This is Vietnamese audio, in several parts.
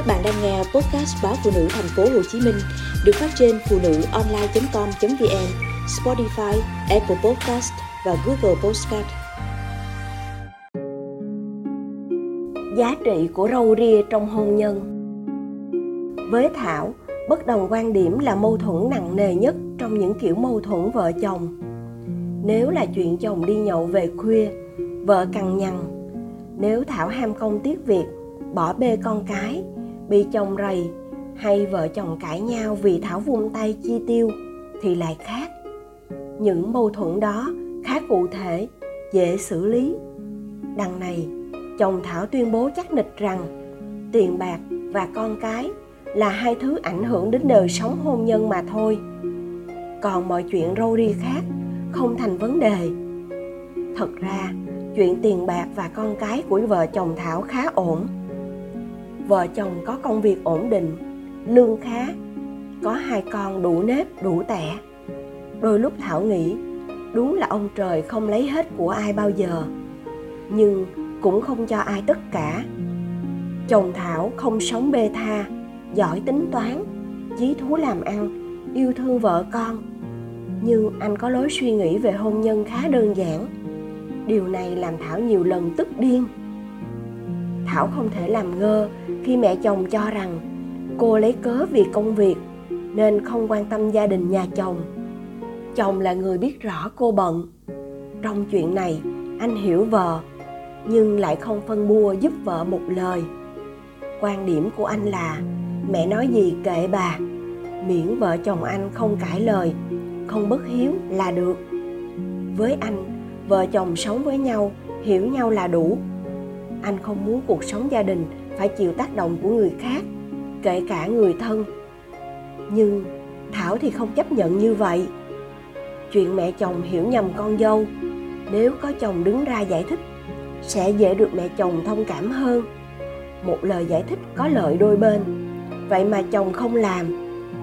Các bạn đang nghe podcast báo phụ nữ thành phố Hồ Chí Minh được phát trên phụ nữ online.com.vn, Spotify, Apple Podcast và Google Podcast. Giá trị của râu ria trong hôn nhân Với Thảo, bất đồng quan điểm là mâu thuẫn nặng nề nhất trong những kiểu mâu thuẫn vợ chồng. Nếu là chuyện chồng đi nhậu về khuya, vợ cằn nhằn. Nếu Thảo ham công tiếc việc, bỏ bê con cái, bị chồng rầy hay vợ chồng cãi nhau vì Thảo vung tay chi tiêu thì lại khác. Những mâu thuẫn đó khá cụ thể, dễ xử lý. Đằng này, chồng Thảo tuyên bố chắc nịch rằng tiền bạc và con cái là hai thứ ảnh hưởng đến đời sống hôn nhân mà thôi. Còn mọi chuyện râu ri khác không thành vấn đề. Thật ra, chuyện tiền bạc và con cái của vợ chồng Thảo khá ổn vợ chồng có công việc ổn định, lương khá, có hai con đủ nếp, đủ tẻ. Đôi lúc thảo nghĩ, đúng là ông trời không lấy hết của ai bao giờ, nhưng cũng không cho ai tất cả. Chồng thảo không sống bê tha, giỏi tính toán, chí thú làm ăn, yêu thương vợ con. Nhưng anh có lối suy nghĩ về hôn nhân khá đơn giản. Điều này làm thảo nhiều lần tức điên thảo không thể làm ngơ khi mẹ chồng cho rằng cô lấy cớ vì công việc nên không quan tâm gia đình nhà chồng. Chồng là người biết rõ cô bận. Trong chuyện này, anh hiểu vợ, nhưng lại không phân bua giúp vợ một lời. Quan điểm của anh là, mẹ nói gì kệ bà. Miễn vợ chồng anh không cãi lời, không bất hiếu là được. Với anh, vợ chồng sống với nhau, hiểu nhau là đủ anh không muốn cuộc sống gia đình phải chịu tác động của người khác, kể cả người thân. Nhưng thảo thì không chấp nhận như vậy. Chuyện mẹ chồng hiểu nhầm con dâu, nếu có chồng đứng ra giải thích, sẽ dễ được mẹ chồng thông cảm hơn. Một lời giải thích có lợi đôi bên. Vậy mà chồng không làm,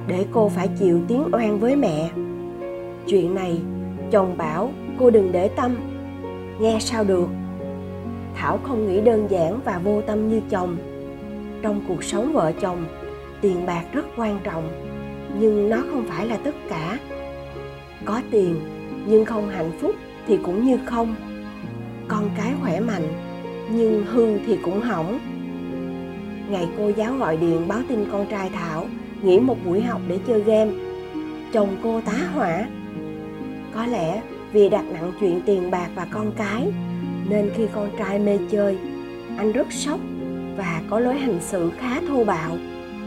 để cô phải chịu tiếng oan với mẹ. Chuyện này, chồng bảo cô đừng để tâm. Nghe sao được? Thảo không nghĩ đơn giản và vô tâm như chồng. Trong cuộc sống vợ chồng, tiền bạc rất quan trọng, nhưng nó không phải là tất cả. Có tiền, nhưng không hạnh phúc thì cũng như không. Con cái khỏe mạnh, nhưng hư thì cũng hỏng. Ngày cô giáo gọi điện báo tin con trai thảo nghỉ một buổi học để chơi game. Chồng cô tá hỏa. Có lẽ vì đặt nặng chuyện tiền bạc và con cái nên khi con trai mê chơi, anh rất sốc và có lối hành xử khá thô bạo,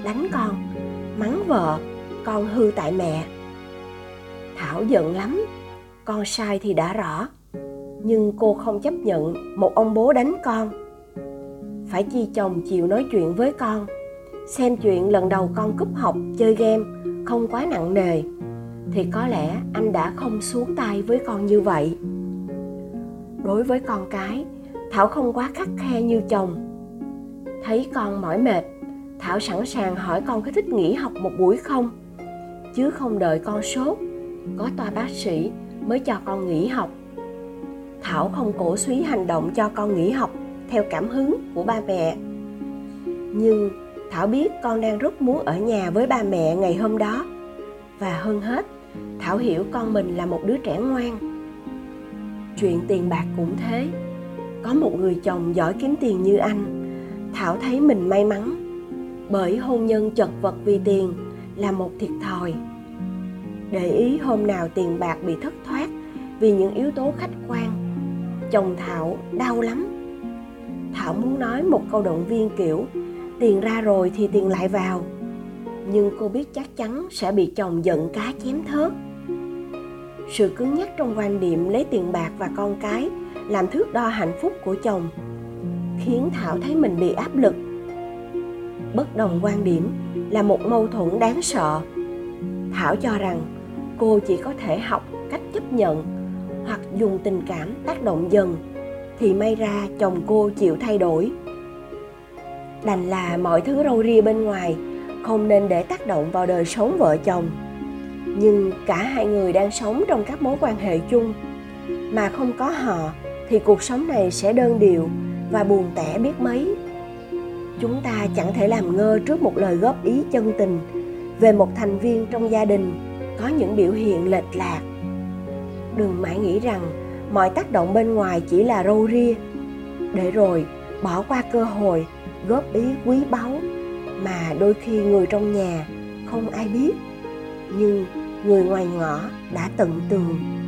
đánh con, mắng vợ, con hư tại mẹ. Thảo giận lắm, con sai thì đã rõ, nhưng cô không chấp nhận một ông bố đánh con. Phải chi chồng chịu nói chuyện với con, xem chuyện lần đầu con cúp học chơi game không quá nặng nề, thì có lẽ anh đã không xuống tay với con như vậy đối với con cái. Thảo không quá khắc khe như chồng. Thấy con mỏi mệt, thảo sẵn sàng hỏi con có thích nghỉ học một buổi không? Chứ không đợi con sốt, có toa bác sĩ mới cho con nghỉ học. Thảo không cổ suý hành động cho con nghỉ học theo cảm hứng của ba mẹ. Nhưng thảo biết con đang rất muốn ở nhà với ba mẹ ngày hôm đó. Và hơn hết, thảo hiểu con mình là một đứa trẻ ngoan chuyện tiền bạc cũng thế. Có một người chồng giỏi kiếm tiền như anh. Thảo thấy mình may mắn, bởi hôn nhân chật vật vì tiền là một thiệt thòi. Để ý hôm nào tiền bạc bị thất thoát vì những yếu tố khách quan, chồng thảo đau lắm. Thảo muốn nói một câu động viên kiểu, tiền ra rồi thì tiền lại vào. Nhưng cô biết chắc chắn sẽ bị chồng giận cá chém thớt sự cứng nhắc trong quan điểm lấy tiền bạc và con cái làm thước đo hạnh phúc của chồng khiến thảo thấy mình bị áp lực. Bất đồng quan điểm là một mâu thuẫn đáng sợ. Thảo cho rằng cô chỉ có thể học cách chấp nhận hoặc dùng tình cảm tác động dần thì may ra chồng cô chịu thay đổi. Đành là mọi thứ râu ria bên ngoài, không nên để tác động vào đời sống vợ chồng nhưng cả hai người đang sống trong các mối quan hệ chung. Mà không có họ, thì cuộc sống này sẽ đơn điệu và buồn tẻ biết mấy. Chúng ta chẳng thể làm ngơ trước một lời góp ý chân tình về một thành viên trong gia đình có những biểu hiện lệch lạc. Đừng mãi nghĩ rằng mọi tác động bên ngoài chỉ là râu ria. Để rồi, bỏ qua cơ hội, góp ý quý báu mà đôi khi người trong nhà không ai biết nhưng người ngoài ngõ đã tận tường.